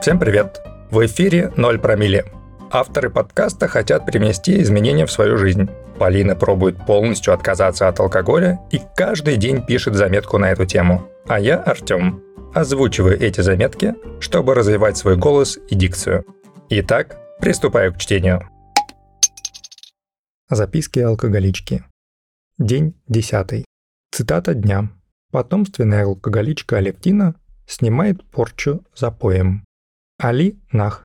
Всем привет! В эфире «Ноль промилле». Авторы подкаста хотят привнести изменения в свою жизнь. Полина пробует полностью отказаться от алкоголя и каждый день пишет заметку на эту тему. А я, Артем, озвучиваю эти заметки, чтобы развивать свой голос и дикцию. Итак, приступаю к чтению. Записки алкоголички. День десятый. Цитата дня. Потомственная алкоголичка Алевтина снимает порчу за поем. Али Нах.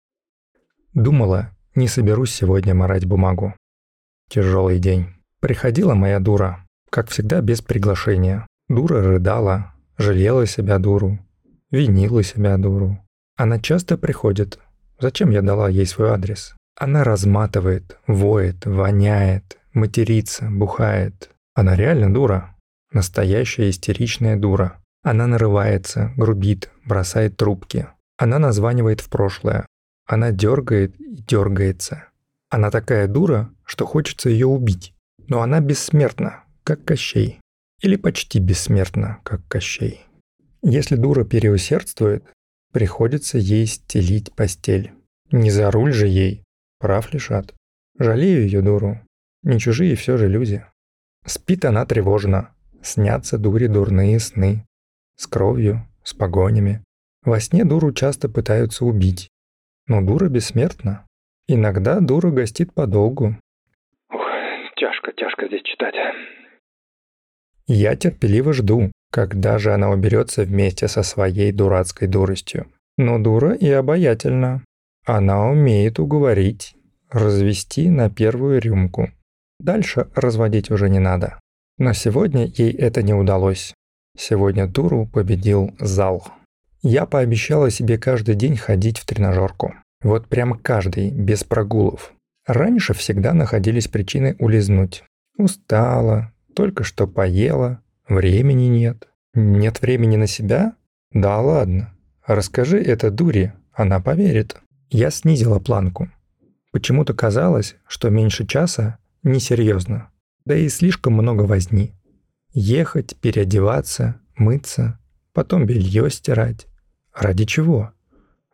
Думала, не соберусь сегодня морать бумагу. Тяжелый день. Приходила моя дура, как всегда без приглашения. Дура рыдала, жалела себя дуру, винила себя дуру. Она часто приходит. Зачем я дала ей свой адрес? Она разматывает, воет, воняет, матерится, бухает. Она реально дура. Настоящая истеричная дура. Она нарывается, грубит, бросает трубки, она названивает в прошлое. Она дергает и дергается. Она такая дура, что хочется ее убить. Но она бессмертна, как Кощей. Или почти бессмертна, как Кощей. Если дура переусердствует, приходится ей стелить постель. Не за руль же ей, прав лишат. Жалею ее дуру. Не чужие все же люди. Спит она тревожно. Снятся дури дурные сны. С кровью, с погонями. Во сне дуру часто пытаются убить. Но дура бессмертна. Иногда дура гостит подолгу. Ух, тяжко, тяжко здесь читать. Я терпеливо жду, когда же она уберется вместе со своей дурацкой дуростью. Но дура и обаятельна. Она умеет уговорить, развести на первую рюмку. Дальше разводить уже не надо. Но сегодня ей это не удалось. Сегодня дуру победил зал. Я пообещала себе каждый день ходить в тренажерку. Вот прям каждый, без прогулов. Раньше всегда находились причины улизнуть. Устала, только что поела, времени нет. Нет времени на себя? Да ладно. Расскажи это дуре, она поверит. Я снизила планку. Почему-то казалось, что меньше часа несерьезно. Да и слишком много возни. Ехать, переодеваться, мыться, потом белье стирать. Ради чего?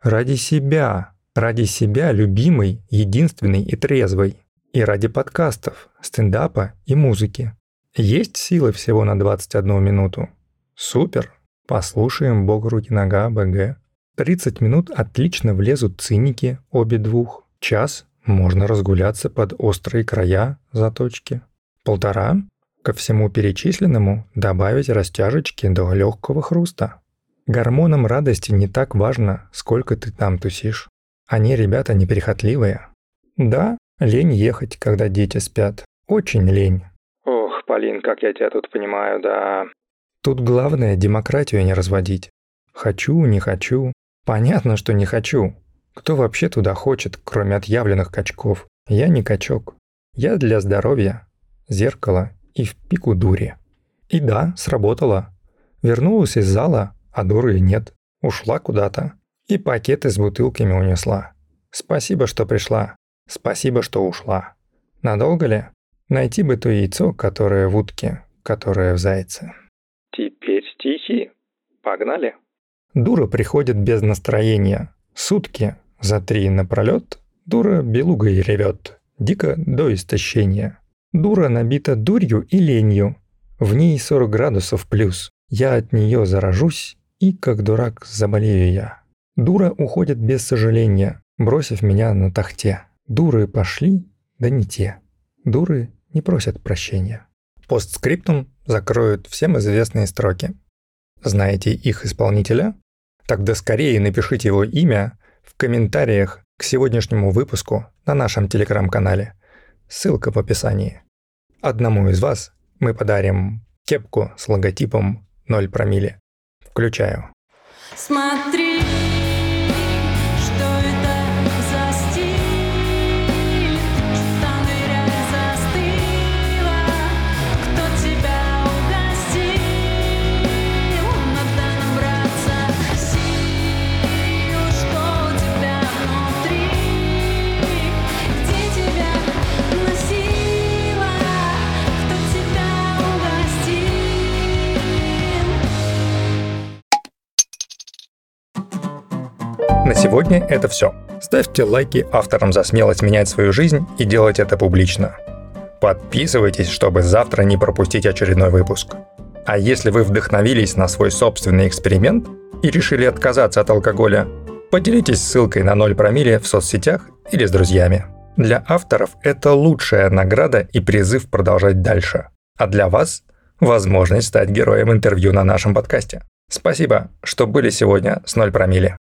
Ради себя. Ради себя любимой, единственной и трезвой. И ради подкастов, стендапа и музыки. Есть силы всего на 21 минуту? Супер! Послушаем «Бог, руки, нога», БГ. 30 минут отлично влезут циники, обе двух. Час можно разгуляться под острые края заточки. Полтора ко всему перечисленному добавить растяжечки до легкого хруста. Гормонам радости не так важно, сколько ты там тусишь. Они, ребята, неприхотливые. Да, лень ехать, когда дети спят. Очень лень. Ох, Полин, как я тебя тут понимаю, да. Тут главное демократию не разводить. Хочу, не хочу. Понятно, что не хочу. Кто вообще туда хочет, кроме отъявленных качков? Я не качок. Я для здоровья. Зеркало и в пику дури. И да, сработало. Вернулась из зала, а дуры нет. Ушла куда-то. И пакеты с бутылками унесла. Спасибо, что пришла. Спасибо, что ушла. Надолго ли? Найти бы то яйцо, которое в утке, которое в зайце. Теперь стихи. Погнали. Дура приходит без настроения. Сутки за три напролет дура белугой ревет. Дико до истощения. Дура набита дурью и ленью. В ней 40 градусов плюс. Я от нее заражусь и, как дурак, заболею я. Дура уходит без сожаления, бросив меня на тахте. Дуры пошли, да не те. Дуры не просят прощения. Постскриптум закроют всем известные строки. Знаете их исполнителя? Тогда скорее напишите его имя в комментариях к сегодняшнему выпуску на нашем телеграм-канале. Ссылка в описании. Одному из вас мы подарим кепку с логотипом 0 промилле. Включаю. Смотри. На сегодня это все. Ставьте лайки авторам за смелость менять свою жизнь и делать это публично. Подписывайтесь, чтобы завтра не пропустить очередной выпуск. А если вы вдохновились на свой собственный эксперимент и решили отказаться от алкоголя, поделитесь ссылкой на 0 промилле в соцсетях или с друзьями. Для авторов это лучшая награда и призыв продолжать дальше. А для вас – возможность стать героем интервью на нашем подкасте. Спасибо, что были сегодня с 0 промилле.